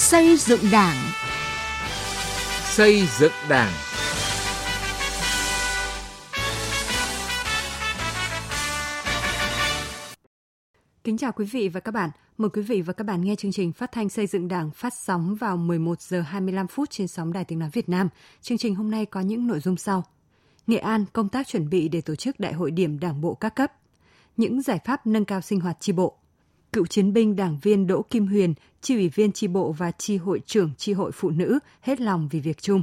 Xây dựng Đảng. Xây dựng Đảng. Kính chào quý vị và các bạn. Mời quý vị và các bạn nghe chương trình phát thanh xây dựng Đảng phát sóng vào 11 giờ 25 phút trên sóng Đài Tiếng nói Việt Nam. Chương trình hôm nay có những nội dung sau: Nghệ An công tác chuẩn bị để tổ chức Đại hội điểm Đảng bộ các cấp, những giải pháp nâng cao sinh hoạt tri bộ. Cựu chiến binh đảng viên Đỗ Kim Huyền, chi ủy viên tri bộ và chi hội trưởng chi hội phụ nữ hết lòng vì việc chung.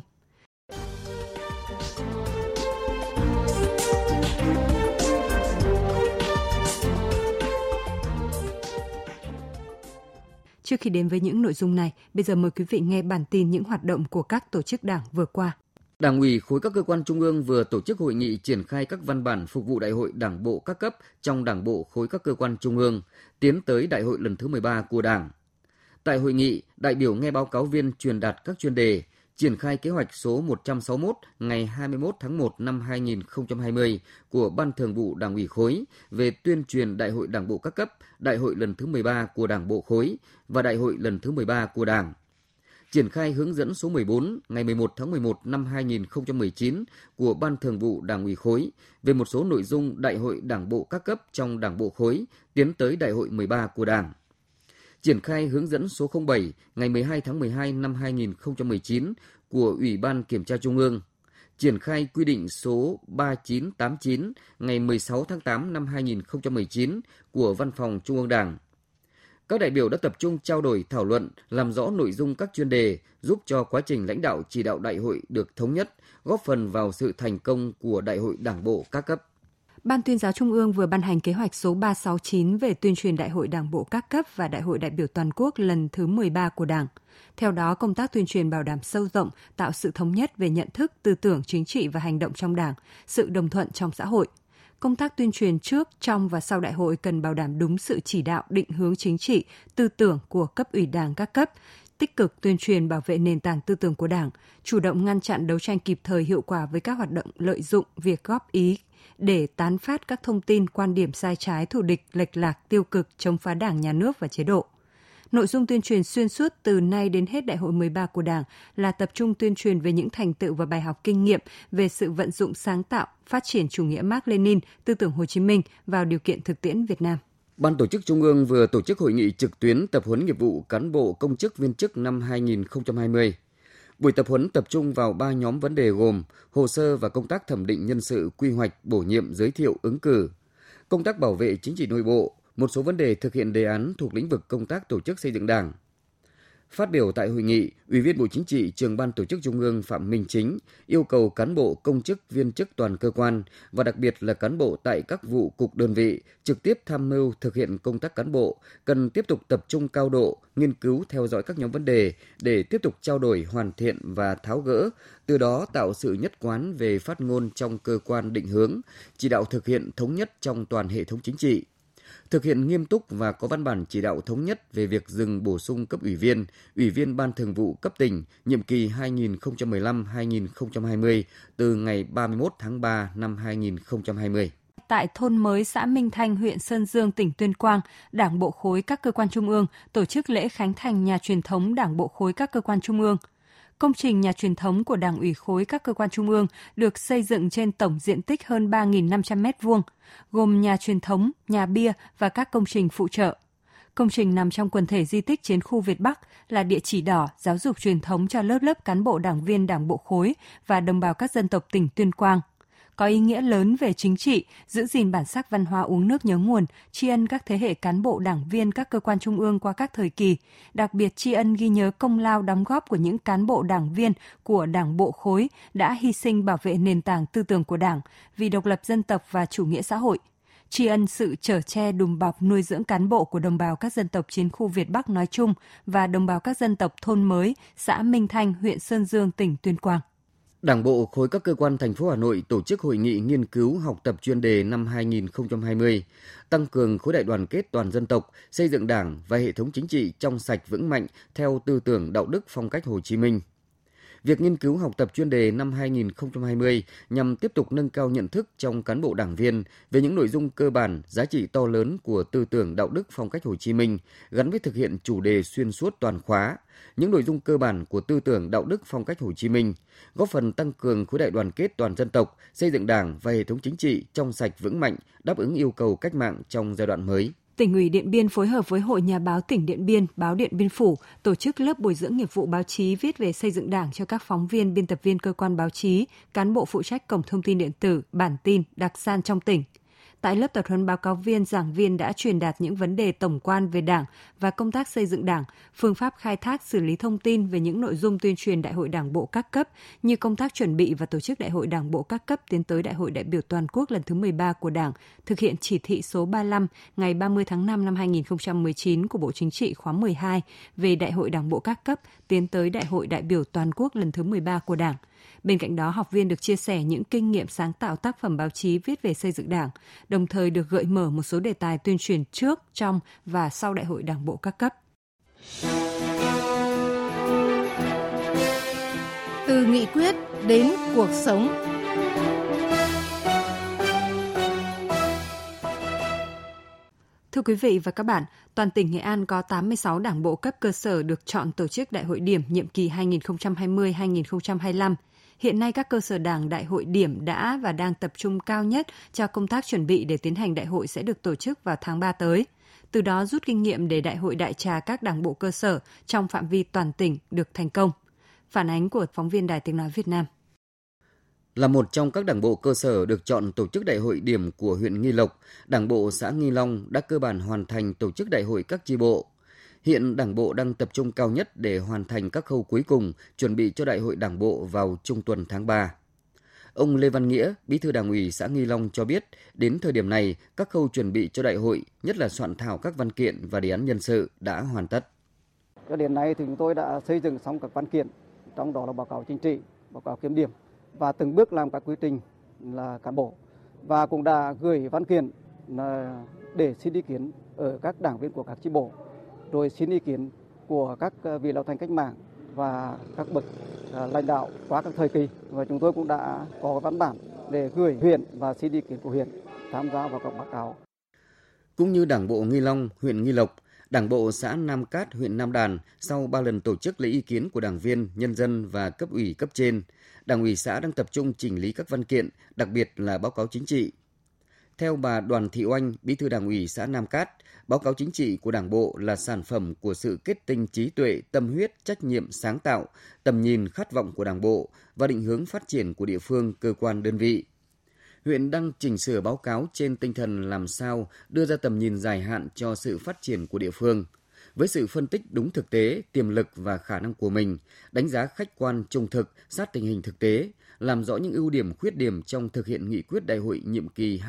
Trước khi đến với những nội dung này, bây giờ mời quý vị nghe bản tin những hoạt động của các tổ chức đảng vừa qua. Đảng ủy khối các cơ quan trung ương vừa tổ chức hội nghị triển khai các văn bản phục vụ đại hội đảng bộ các cấp trong đảng bộ khối các cơ quan trung ương, tiến tới đại hội lần thứ 13 của Đảng. Tại hội nghị, đại biểu nghe báo cáo viên truyền đạt các chuyên đề, triển khai kế hoạch số 161 ngày 21 tháng 1 năm 2020 của Ban Thường vụ Đảng ủy khối về tuyên truyền Đại hội Đảng bộ các cấp, Đại hội lần thứ 13 của Đảng bộ khối và Đại hội lần thứ 13 của Đảng. Triển khai hướng dẫn số 14 ngày 11 tháng 11 năm 2019 của Ban Thường vụ Đảng ủy khối về một số nội dung Đại hội Đảng bộ các cấp trong Đảng bộ khối tiến tới Đại hội 13 của Đảng triển khai hướng dẫn số 07 ngày 12 tháng 12 năm 2019 của Ủy ban Kiểm tra Trung ương, triển khai quy định số 3989 ngày 16 tháng 8 năm 2019 của Văn phòng Trung ương Đảng. Các đại biểu đã tập trung trao đổi thảo luận, làm rõ nội dung các chuyên đề, giúp cho quá trình lãnh đạo chỉ đạo đại hội được thống nhất, góp phần vào sự thành công của đại hội đảng bộ các cấp. Ban tuyên giáo Trung ương vừa ban hành kế hoạch số 369 về tuyên truyền Đại hội Đảng bộ các cấp và Đại hội đại biểu toàn quốc lần thứ 13 của Đảng. Theo đó, công tác tuyên truyền bảo đảm sâu rộng, tạo sự thống nhất về nhận thức, tư tưởng chính trị và hành động trong Đảng, sự đồng thuận trong xã hội. Công tác tuyên truyền trước, trong và sau đại hội cần bảo đảm đúng sự chỉ đạo, định hướng chính trị, tư tưởng của cấp ủy Đảng các cấp, tích cực tuyên truyền bảo vệ nền tảng tư tưởng của Đảng, chủ động ngăn chặn đấu tranh kịp thời hiệu quả với các hoạt động lợi dụng việc góp ý để tán phát các thông tin quan điểm sai trái thù địch lệch lạc tiêu cực chống phá đảng nhà nước và chế độ. Nội dung tuyên truyền xuyên suốt từ nay đến hết đại hội 13 của Đảng là tập trung tuyên truyền về những thành tựu và bài học kinh nghiệm về sự vận dụng sáng tạo, phát triển chủ nghĩa Mark Lenin, tư tưởng Hồ Chí Minh vào điều kiện thực tiễn Việt Nam. Ban tổ chức Trung ương vừa tổ chức hội nghị trực tuyến tập huấn nghiệp vụ cán bộ công chức viên chức năm 2020. Buổi tập huấn tập trung vào ba nhóm vấn đề gồm hồ sơ và công tác thẩm định nhân sự, quy hoạch, bổ nhiệm, giới thiệu, ứng cử, công tác bảo vệ chính trị nội bộ, một số vấn đề thực hiện đề án thuộc lĩnh vực công tác tổ chức xây dựng Đảng, Phát biểu tại hội nghị, Ủy viên Bộ Chính trị, Trường ban Tổ chức Trung ương Phạm Minh Chính yêu cầu cán bộ công chức viên chức toàn cơ quan và đặc biệt là cán bộ tại các vụ cục đơn vị trực tiếp tham mưu thực hiện công tác cán bộ cần tiếp tục tập trung cao độ, nghiên cứu theo dõi các nhóm vấn đề để tiếp tục trao đổi hoàn thiện và tháo gỡ, từ đó tạo sự nhất quán về phát ngôn trong cơ quan định hướng, chỉ đạo thực hiện thống nhất trong toàn hệ thống chính trị thực hiện nghiêm túc và có văn bản chỉ đạo thống nhất về việc dừng bổ sung cấp ủy viên, ủy viên ban thường vụ cấp tỉnh nhiệm kỳ 2015-2020 từ ngày 31 tháng 3 năm 2020 tại thôn mới xã Minh Thanh, huyện Sơn Dương, tỉnh Tuyên Quang, Đảng bộ khối các cơ quan trung ương tổ chức lễ khánh thành nhà truyền thống Đảng bộ khối các cơ quan trung ương – Công trình nhà truyền thống của Đảng ủy khối các cơ quan trung ương được xây dựng trên tổng diện tích hơn 3.500 m2, gồm nhà truyền thống, nhà bia và các công trình phụ trợ. Công trình nằm trong quần thể di tích chiến khu Việt Bắc là địa chỉ đỏ giáo dục truyền thống cho lớp lớp cán bộ đảng viên đảng bộ khối và đồng bào các dân tộc tỉnh Tuyên Quang có ý nghĩa lớn về chính trị, giữ gìn bản sắc văn hóa uống nước nhớ nguồn, tri ân các thế hệ cán bộ đảng viên các cơ quan trung ương qua các thời kỳ, đặc biệt tri ân ghi nhớ công lao đóng góp của những cán bộ đảng viên của Đảng bộ khối đã hy sinh bảo vệ nền tảng tư tưởng của Đảng vì độc lập dân tộc và chủ nghĩa xã hội, tri ân sự trở che đùm bọc nuôi dưỡng cán bộ của đồng bào các dân tộc chiến khu Việt Bắc nói chung và đồng bào các dân tộc thôn mới, xã Minh Thanh, huyện Sơn Dương, tỉnh Tuyên Quang. Đảng bộ khối các cơ quan thành phố Hà Nội tổ chức hội nghị nghiên cứu học tập chuyên đề năm 2020, tăng cường khối đại đoàn kết toàn dân tộc, xây dựng Đảng và hệ thống chính trị trong sạch vững mạnh theo tư tưởng đạo đức phong cách Hồ Chí Minh. Việc nghiên cứu học tập chuyên đề năm 2020 nhằm tiếp tục nâng cao nhận thức trong cán bộ đảng viên về những nội dung cơ bản, giá trị to lớn của tư tưởng đạo đức phong cách Hồ Chí Minh gắn với thực hiện chủ đề xuyên suốt toàn khóa, những nội dung cơ bản của tư tưởng đạo đức phong cách Hồ Chí Minh, góp phần tăng cường khối đại đoàn kết toàn dân tộc, xây dựng Đảng và hệ thống chính trị trong sạch vững mạnh, đáp ứng yêu cầu cách mạng trong giai đoạn mới tỉnh ủy Điện Biên phối hợp với Hội Nhà báo tỉnh Điện Biên, báo Điện Biên Phủ tổ chức lớp bồi dưỡng nghiệp vụ báo chí viết về xây dựng Đảng cho các phóng viên, biên tập viên cơ quan báo chí, cán bộ phụ trách cổng thông tin điện tử, bản tin, đặc san trong tỉnh – Tại lớp tập huấn báo cáo viên, giảng viên đã truyền đạt những vấn đề tổng quan về Đảng và công tác xây dựng Đảng, phương pháp khai thác xử lý thông tin về những nội dung tuyên truyền Đại hội Đảng bộ các cấp như công tác chuẩn bị và tổ chức Đại hội Đảng bộ các cấp tiến tới Đại hội đại biểu toàn quốc lần thứ 13 của Đảng, thực hiện chỉ thị số 35 ngày 30 tháng 5 năm 2019 của Bộ Chính trị khóa 12 về Đại hội Đảng bộ các cấp tiến tới Đại hội đại biểu toàn quốc lần thứ 13 của Đảng – Bên cạnh đó, học viên được chia sẻ những kinh nghiệm sáng tạo tác phẩm báo chí viết về xây dựng Đảng, đồng thời được gợi mở một số đề tài tuyên truyền trước, trong và sau Đại hội Đảng bộ các cấp. Từ nghị quyết đến cuộc sống Thưa quý vị và các bạn, toàn tỉnh Nghệ An có 86 đảng bộ cấp cơ sở được chọn tổ chức đại hội điểm nhiệm kỳ 2020-2025. Hiện nay các cơ sở đảng đại hội điểm đã và đang tập trung cao nhất cho công tác chuẩn bị để tiến hành đại hội sẽ được tổ chức vào tháng 3 tới. Từ đó rút kinh nghiệm để đại hội đại trà các đảng bộ cơ sở trong phạm vi toàn tỉnh được thành công. Phản ánh của phóng viên Đài Tiếng Nói Việt Nam là một trong các đảng bộ cơ sở được chọn tổ chức đại hội điểm của huyện Nghi Lộc, Đảng bộ xã Nghi Long đã cơ bản hoàn thành tổ chức đại hội các chi bộ. Hiện Đảng bộ đang tập trung cao nhất để hoàn thành các khâu cuối cùng, chuẩn bị cho đại hội Đảng bộ vào trung tuần tháng 3. Ông Lê Văn Nghĩa, Bí thư Đảng ủy xã Nghi Long cho biết, đến thời điểm này, các khâu chuẩn bị cho đại hội, nhất là soạn thảo các văn kiện và đề án nhân sự đã hoàn tất. Cho đến nay thì chúng tôi đã xây dựng xong các văn kiện, trong đó là báo cáo chính trị, báo cáo kiểm điểm và từng bước làm các quy trình là cán bộ và cũng đã gửi văn kiện để xin ý kiến ở các đảng viên của các chi bộ rồi xin ý kiến của các ờ, vị lão thành cách mạng và các bậc ờ, lãnh đạo qua các thời kỳ và chúng tôi cũng đã có văn bản để gửi huyện và xin ý kiến của huyện tham gia vào các báo cáo. Cũng như Đảng bộ Nghi Long, huyện Nghi Lộc, Đảng bộ xã Nam Cát, huyện Nam Đàn sau 3 lần tổ chức lấy ý kiến của đảng viên, nhân dân và cấp ủy cấp trên, Đảng ủy xã đang tập trung chỉnh lý các văn kiện, đặc biệt là báo cáo chính trị. Theo bà Đoàn Thị Oanh, Bí thư Đảng ủy xã Nam Cát, báo cáo chính trị của Đảng bộ là sản phẩm của sự kết tinh trí tuệ, tâm huyết, trách nhiệm sáng tạo, tầm nhìn khát vọng của Đảng bộ và định hướng phát triển của địa phương, cơ quan đơn vị. Huyện đang chỉnh sửa báo cáo trên tinh thần làm sao đưa ra tầm nhìn dài hạn cho sự phát triển của địa phương – với sự phân tích đúng thực tế, tiềm lực và khả năng của mình, đánh giá khách quan trung thực, sát tình hình thực tế, làm rõ những ưu điểm khuyết điểm trong thực hiện nghị quyết đại hội nhiệm kỳ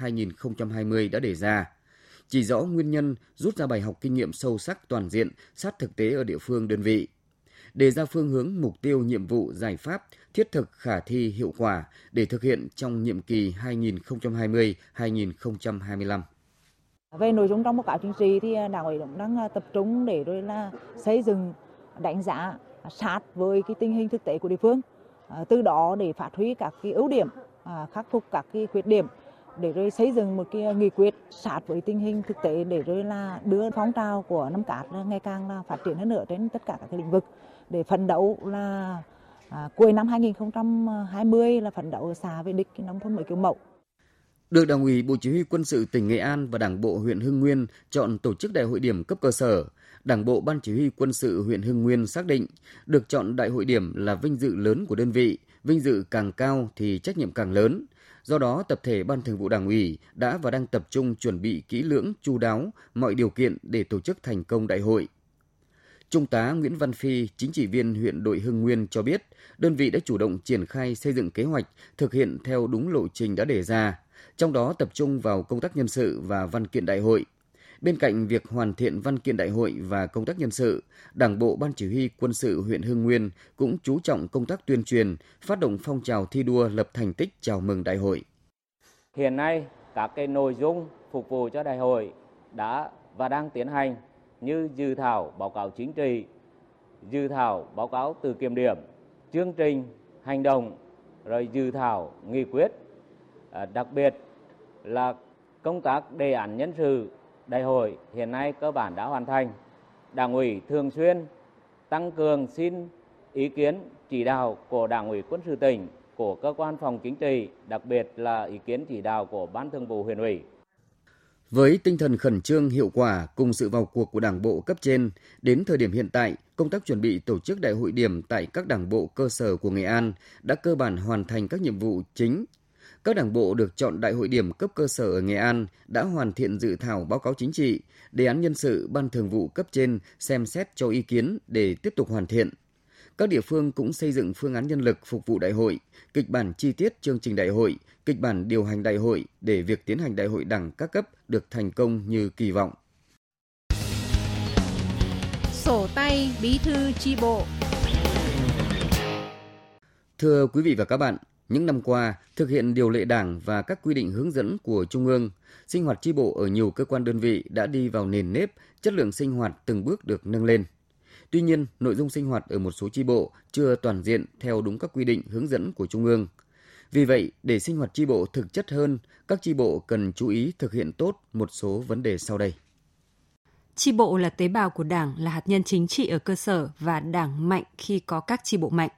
2015-2020 đã đề ra, chỉ rõ nguyên nhân, rút ra bài học kinh nghiệm sâu sắc toàn diện, sát thực tế ở địa phương đơn vị, đề ra phương hướng mục tiêu nhiệm vụ giải pháp thiết thực khả thi hiệu quả để thực hiện trong nhiệm kỳ 2020-2025. Về nội dung trong báo cáo chính trị thì à, đảng ủy cũng đang à, tập trung để rồi là xây dựng đánh giá sát với cái tình hình thực tế của địa phương. À, từ đó để phát huy các cái ưu điểm, khắc phục các cái khuyết điểm để rồi xây dựng một cái nghị quyết sát với tình hình thực tế để rồi là đưa phong trào của năm cát ngày càng là phát triển hơn nữa trên tất cả các cái lĩnh vực để phấn đấu là à, cuối năm 2020 là phấn đấu xa về đích nông thôn mới kiểu mẫu. Được Đảng ủy Bộ Chỉ huy Quân sự tỉnh Nghệ An và Đảng bộ huyện Hưng Nguyên chọn tổ chức đại hội điểm cấp cơ sở, Đảng bộ Ban Chỉ huy Quân sự huyện Hưng Nguyên xác định được chọn đại hội điểm là vinh dự lớn của đơn vị, vinh dự càng cao thì trách nhiệm càng lớn. Do đó, tập thể Ban Thường vụ Đảng ủy đã và đang tập trung chuẩn bị kỹ lưỡng, chu đáo mọi điều kiện để tổ chức thành công đại hội. Trung tá Nguyễn Văn Phi, chính trị viên huyện đội Hưng Nguyên cho biết, đơn vị đã chủ động triển khai xây dựng kế hoạch, thực hiện theo đúng lộ trình đã đề ra, trong đó tập trung vào công tác nhân sự và văn kiện đại hội. Bên cạnh việc hoàn thiện văn kiện đại hội và công tác nhân sự, Đảng bộ Ban Chỉ huy Quân sự huyện Hưng Nguyên cũng chú trọng công tác tuyên truyền, phát động phong trào thi đua lập thành tích chào mừng đại hội. Hiện nay, các cái nội dung phục vụ cho đại hội đã và đang tiến hành như dự thảo báo cáo chính trị, dự thảo báo cáo từ kiểm điểm, chương trình hành động rồi dự thảo nghị quyết. Ờ, đặc biệt là công tác đề án nhân sự đại hội hiện nay cơ bản đã hoàn thành. Đảng ủy thường xuyên tăng cường xin ý kiến chỉ đạo của Đảng ủy quân sự tỉnh, của cơ quan phòng chính trị, đặc biệt là ý kiến chỉ đạo của Ban Thường vụ huyện ủy. Với tinh thần khẩn trương, hiệu quả cùng sự vào cuộc của Đảng bộ cấp trên, đến thời điểm hiện tại, công tác chuẩn bị tổ chức đại hội điểm tại các đảng bộ cơ sở của Nghệ An đã cơ bản hoàn thành các nhiệm vụ chính. Các đảng bộ được chọn đại hội điểm cấp cơ sở ở Nghệ An đã hoàn thiện dự thảo báo cáo chính trị, đề án nhân sự ban thường vụ cấp trên xem xét cho ý kiến để tiếp tục hoàn thiện. Các địa phương cũng xây dựng phương án nhân lực phục vụ đại hội, kịch bản chi tiết chương trình đại hội, kịch bản điều hành đại hội để việc tiến hành đại hội đảng các cấp được thành công như kỳ vọng. Sổ tay bí thư chi bộ Thưa quý vị và các bạn, những năm qua, thực hiện điều lệ đảng và các quy định hướng dẫn của Trung ương, sinh hoạt tri bộ ở nhiều cơ quan đơn vị đã đi vào nền nếp, chất lượng sinh hoạt từng bước được nâng lên. Tuy nhiên, nội dung sinh hoạt ở một số tri bộ chưa toàn diện theo đúng các quy định hướng dẫn của Trung ương. Vì vậy, để sinh hoạt tri bộ thực chất hơn, các tri bộ cần chú ý thực hiện tốt một số vấn đề sau đây. Tri bộ là tế bào của Đảng, là hạt nhân chính trị ở cơ sở và Đảng mạnh khi có các tri bộ mạnh.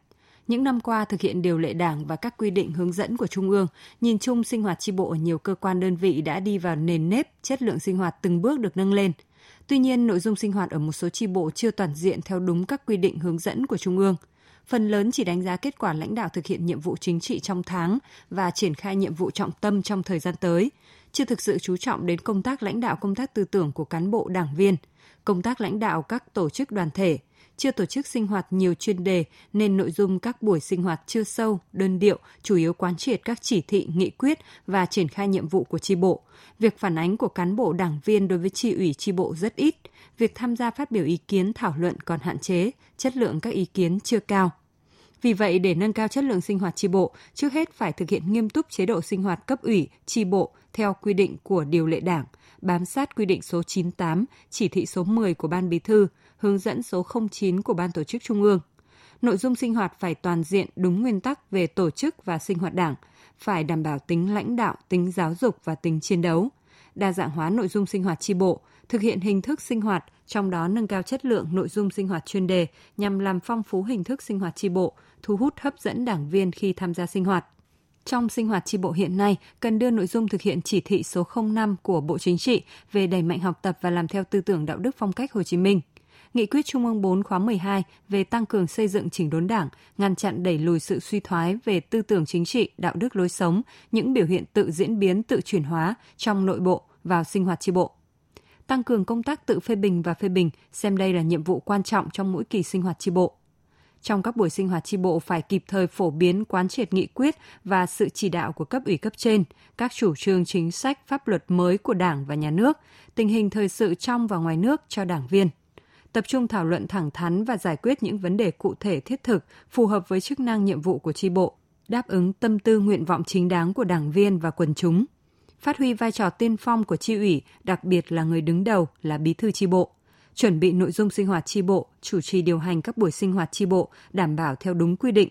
Những năm qua thực hiện điều lệ Đảng và các quy định hướng dẫn của Trung ương, nhìn chung sinh hoạt chi bộ ở nhiều cơ quan đơn vị đã đi vào nền nếp, chất lượng sinh hoạt từng bước được nâng lên – Tuy nhiên, nội dung sinh hoạt ở một số chi bộ chưa toàn diện theo đúng các quy định hướng dẫn của Trung ương. Phần lớn chỉ đánh giá kết quả lãnh đạo thực hiện nhiệm vụ chính trị trong tháng và triển khai nhiệm vụ trọng tâm trong thời gian tới, chưa thực sự chú trọng đến công tác lãnh đạo công tác tư tưởng của cán bộ đảng viên, công tác lãnh đạo các tổ chức đoàn thể, chưa tổ chức sinh hoạt nhiều chuyên đề nên nội dung các buổi sinh hoạt chưa sâu, đơn điệu, chủ yếu quán triệt các chỉ thị, nghị quyết và triển khai nhiệm vụ của chi bộ. Việc phản ánh của cán bộ đảng viên đối với chi ủy chi bộ rất ít, việc tham gia phát biểu ý kiến thảo luận còn hạn chế, chất lượng các ý kiến chưa cao. Vì vậy, để nâng cao chất lượng sinh hoạt tri bộ, trước hết phải thực hiện nghiêm túc chế độ sinh hoạt cấp ủy, tri bộ theo quy định của điều lệ đảng, bám sát quy định số 98, chỉ thị số 10 của Ban Bí thư, hướng dẫn số 09 của Ban Tổ chức Trung ương. Nội dung sinh hoạt phải toàn diện đúng nguyên tắc về tổ chức và sinh hoạt đảng, phải đảm bảo tính lãnh đạo, tính giáo dục và tính chiến đấu, đa dạng hóa nội dung sinh hoạt tri bộ, thực hiện hình thức sinh hoạt, trong đó nâng cao chất lượng nội dung sinh hoạt chuyên đề nhằm làm phong phú hình thức sinh hoạt tri bộ, thu hút hấp dẫn đảng viên khi tham gia sinh hoạt. Trong sinh hoạt tri bộ hiện nay, cần đưa nội dung thực hiện chỉ thị số 05 của Bộ Chính trị về đẩy mạnh học tập và làm theo tư tưởng đạo đức phong cách Hồ Chí Minh – Nghị quyết Trung ương 4 khóa 12 về tăng cường xây dựng chỉnh đốn đảng, ngăn chặn đẩy lùi sự suy thoái về tư tưởng chính trị, đạo đức lối sống, những biểu hiện tự diễn biến, tự chuyển hóa trong nội bộ vào sinh hoạt tri bộ. Tăng cường công tác tự phê bình và phê bình, xem đây là nhiệm vụ quan trọng trong mỗi kỳ sinh hoạt tri bộ. Trong các buổi sinh hoạt tri bộ phải kịp thời phổ biến quán triệt nghị quyết và sự chỉ đạo của cấp ủy cấp trên, các chủ trương chính sách pháp luật mới của Đảng và Nhà nước, tình hình thời sự trong và ngoài nước cho đảng viên tập trung thảo luận thẳng thắn và giải quyết những vấn đề cụ thể thiết thực phù hợp với chức năng nhiệm vụ của tri bộ, đáp ứng tâm tư nguyện vọng chính đáng của đảng viên và quần chúng. Phát huy vai trò tiên phong của tri ủy, đặc biệt là người đứng đầu là bí thư tri bộ. Chuẩn bị nội dung sinh hoạt tri bộ, chủ trì điều hành các buổi sinh hoạt tri bộ đảm bảo theo đúng quy định,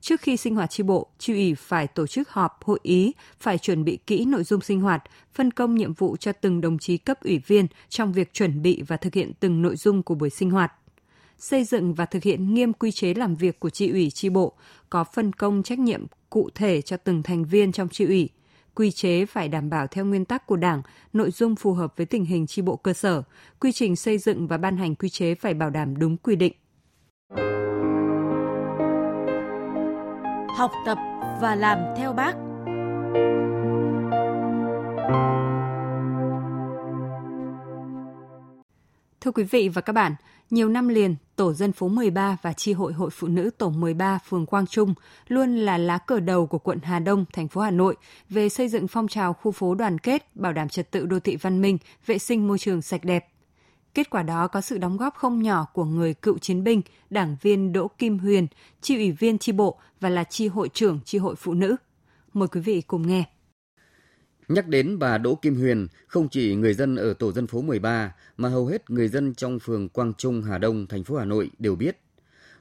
Trước khi sinh hoạt tri bộ, tri ủy phải tổ chức họp, hội ý, phải chuẩn bị kỹ nội dung sinh hoạt, phân công nhiệm vụ cho từng đồng chí cấp ủy viên trong việc chuẩn bị và thực hiện từng nội dung của buổi sinh hoạt xây dựng và thực hiện nghiêm quy chế làm việc của tri ủy tri bộ, có phân công trách nhiệm cụ thể cho từng thành viên trong tri ủy. Quy chế phải đảm bảo theo nguyên tắc của Đảng, nội dung phù hợp với tình hình tri bộ cơ sở. Quy trình xây dựng và ban hành quy chế phải bảo đảm đúng quy định học tập và làm theo bác. Thưa quý vị và các bạn, nhiều năm liền, Tổ dân phố 13 và Chi hội Hội Phụ nữ Tổ 13 phường Quang Trung luôn là lá cờ đầu của quận Hà Đông, thành phố Hà Nội về xây dựng phong trào khu phố đoàn kết, bảo đảm trật tự đô thị văn minh, vệ sinh môi trường sạch đẹp. Kết quả đó có sự đóng góp không nhỏ của người cựu chiến binh, đảng viên Đỗ Kim Huyền, chi ủy viên chi bộ và là chi hội trưởng chi hội phụ nữ. Mời quý vị cùng nghe. Nhắc đến bà Đỗ Kim Huyền, không chỉ người dân ở tổ dân phố 13 mà hầu hết người dân trong phường Quang Trung, Hà Đông, thành phố Hà Nội đều biết.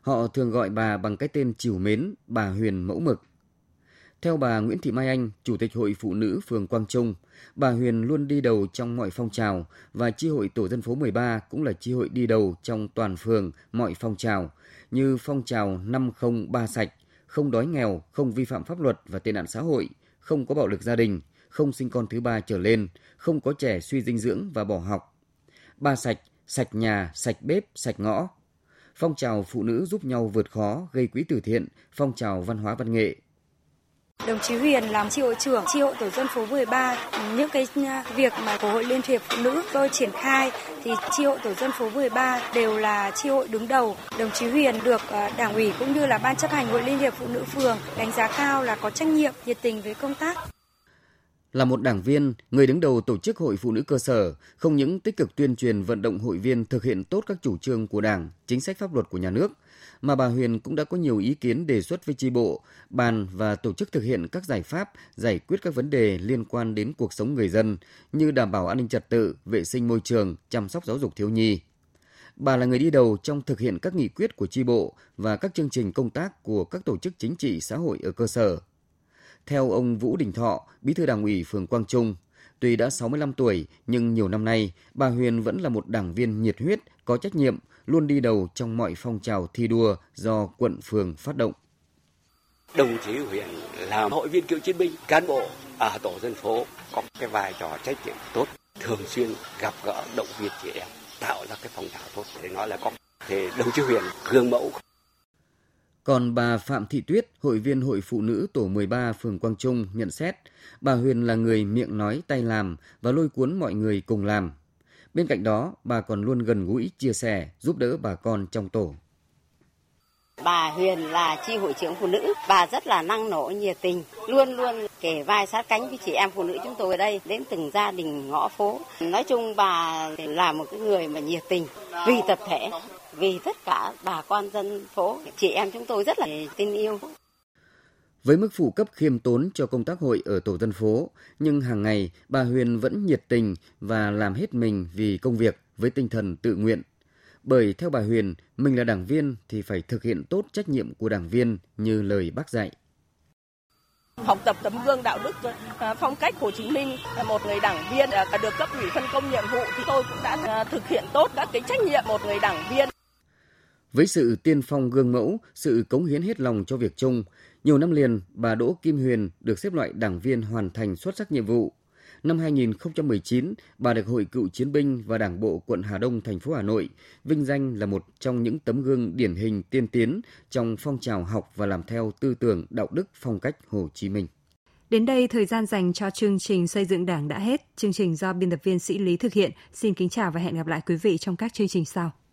Họ thường gọi bà bằng cái tên chiều mến, bà Huyền mẫu mực. Theo bà Nguyễn Thị Mai Anh, Chủ tịch Hội Phụ nữ phường Quang Trung, bà Huyền luôn đi đầu trong mọi phong trào và chi hội tổ dân phố 13 cũng là chi hội đi đầu trong toàn phường mọi phong trào như phong trào 503 sạch, không đói nghèo, không vi phạm pháp luật và tệ nạn xã hội, không có bạo lực gia đình, không sinh con thứ ba trở lên, không có trẻ suy dinh dưỡng và bỏ học. Ba sạch, sạch nhà, sạch bếp, sạch ngõ. Phong trào phụ nữ giúp nhau vượt khó, gây quỹ từ thiện, phong trào văn hóa văn nghệ, Đồng chí Huyền làm chi hội trưởng chi hội tổ dân phố 13. Những cái à, việc mà của hội Liên hiệp Phụ nữ tôi triển khai thì chi hội tổ dân phố 13 đều là chi hội đứng đầu. Đồng chí Huyền được à, đảng ủy cũng như là ban chấp hành hội Liên hiệp Phụ nữ phường đánh giá cao là có trách nhiệm, nhiệt tình với công tác. Là một đảng viên, người đứng đầu tổ chức hội phụ nữ cơ sở, không những tích cực tuyên truyền vận động hội viên thực hiện tốt các chủ trương của Đảng, chính sách pháp luật của nhà nước, mà bà Huyền cũng đã có nhiều ý kiến đề xuất với tri bộ, bàn và tổ chức thực hiện các giải pháp giải quyết các vấn đề liên quan đến cuộc sống người dân như đảm bảo an ninh trật tự, vệ sinh môi trường, chăm sóc giáo dục thiếu nhi. Bà là người đi đầu trong thực hiện các nghị quyết của tri bộ và các chương trình công tác của các tổ chức chính trị xã hội ở cơ sở. Theo ông Vũ Đình Thọ, bí thư đảng ủy phường Quang Trung, tuy đã 65 tuổi nhưng nhiều năm nay, bà Huyền vẫn là một đảng viên nhiệt huyết, có trách nhiệm, luôn đi đầu trong mọi phong trào thi đua do quận phường phát động. Đồng chí Huyền là hội viên cựu chiến binh, cán bộ ở tổ dân phố có cái vai trò trách nhiệm tốt, thường xuyên gặp gỡ động viên chị em, tạo ra cái phong trào tốt để nói là có. Thì đồng chí Huyền gương mẫu còn bà Phạm Thị Tuyết, hội viên Hội Phụ nữ Tổ 13 phường Quang Trung nhận xét, bà Huyền là người miệng nói tay làm và lôi cuốn mọi người cùng làm. Bên cạnh đó, bà còn luôn gần gũi, chia sẻ, giúp đỡ bà con trong tổ. Bà Huyền là chi hội trưởng phụ nữ, bà rất là năng nổ, nhiệt tình, luôn luôn kể vai sát cánh với chị em phụ nữ chúng tôi ở đây đến từng gia đình ngõ phố. Nói chung bà là một cái người mà nhiệt tình vì tập thể, vì tất cả bà con dân phố, chị em chúng tôi rất là tin yêu. Với mức phụ cấp khiêm tốn cho công tác hội ở tổ dân phố, nhưng hàng ngày bà Huyền vẫn nhiệt tình và làm hết mình vì công việc với tinh thần tự nguyện. Bởi theo bà Huyền, mình là đảng viên thì phải thực hiện tốt trách nhiệm của đảng viên như lời bác dạy. Học tập tấm gương đạo đức, à, phong cách Hồ Chí Minh, là một người đảng viên à, được cấp ủy phân công nhiệm vụ thì tôi cũng đã à, thực hiện tốt các cái trách nhiệm một người đảng viên. Với sự tiên phong gương mẫu, sự cống hiến hết lòng cho việc chung, nhiều năm liền, bà Đỗ Kim Huyền được xếp loại đảng viên hoàn thành xuất sắc nhiệm vụ. Năm 2019, bà được Hội Cựu Chiến binh và Đảng bộ quận Hà Đông, thành phố Hà Nội vinh danh là một trong những tấm gương điển hình tiên tiến trong phong trào học và làm theo tư tưởng đạo đức phong cách Hồ Chí Minh. Đến đây, thời gian dành cho chương trình xây dựng đảng đã hết. Chương trình do biên tập viên Sĩ Lý thực hiện. Xin kính chào và hẹn gặp lại quý vị trong các chương trình sau.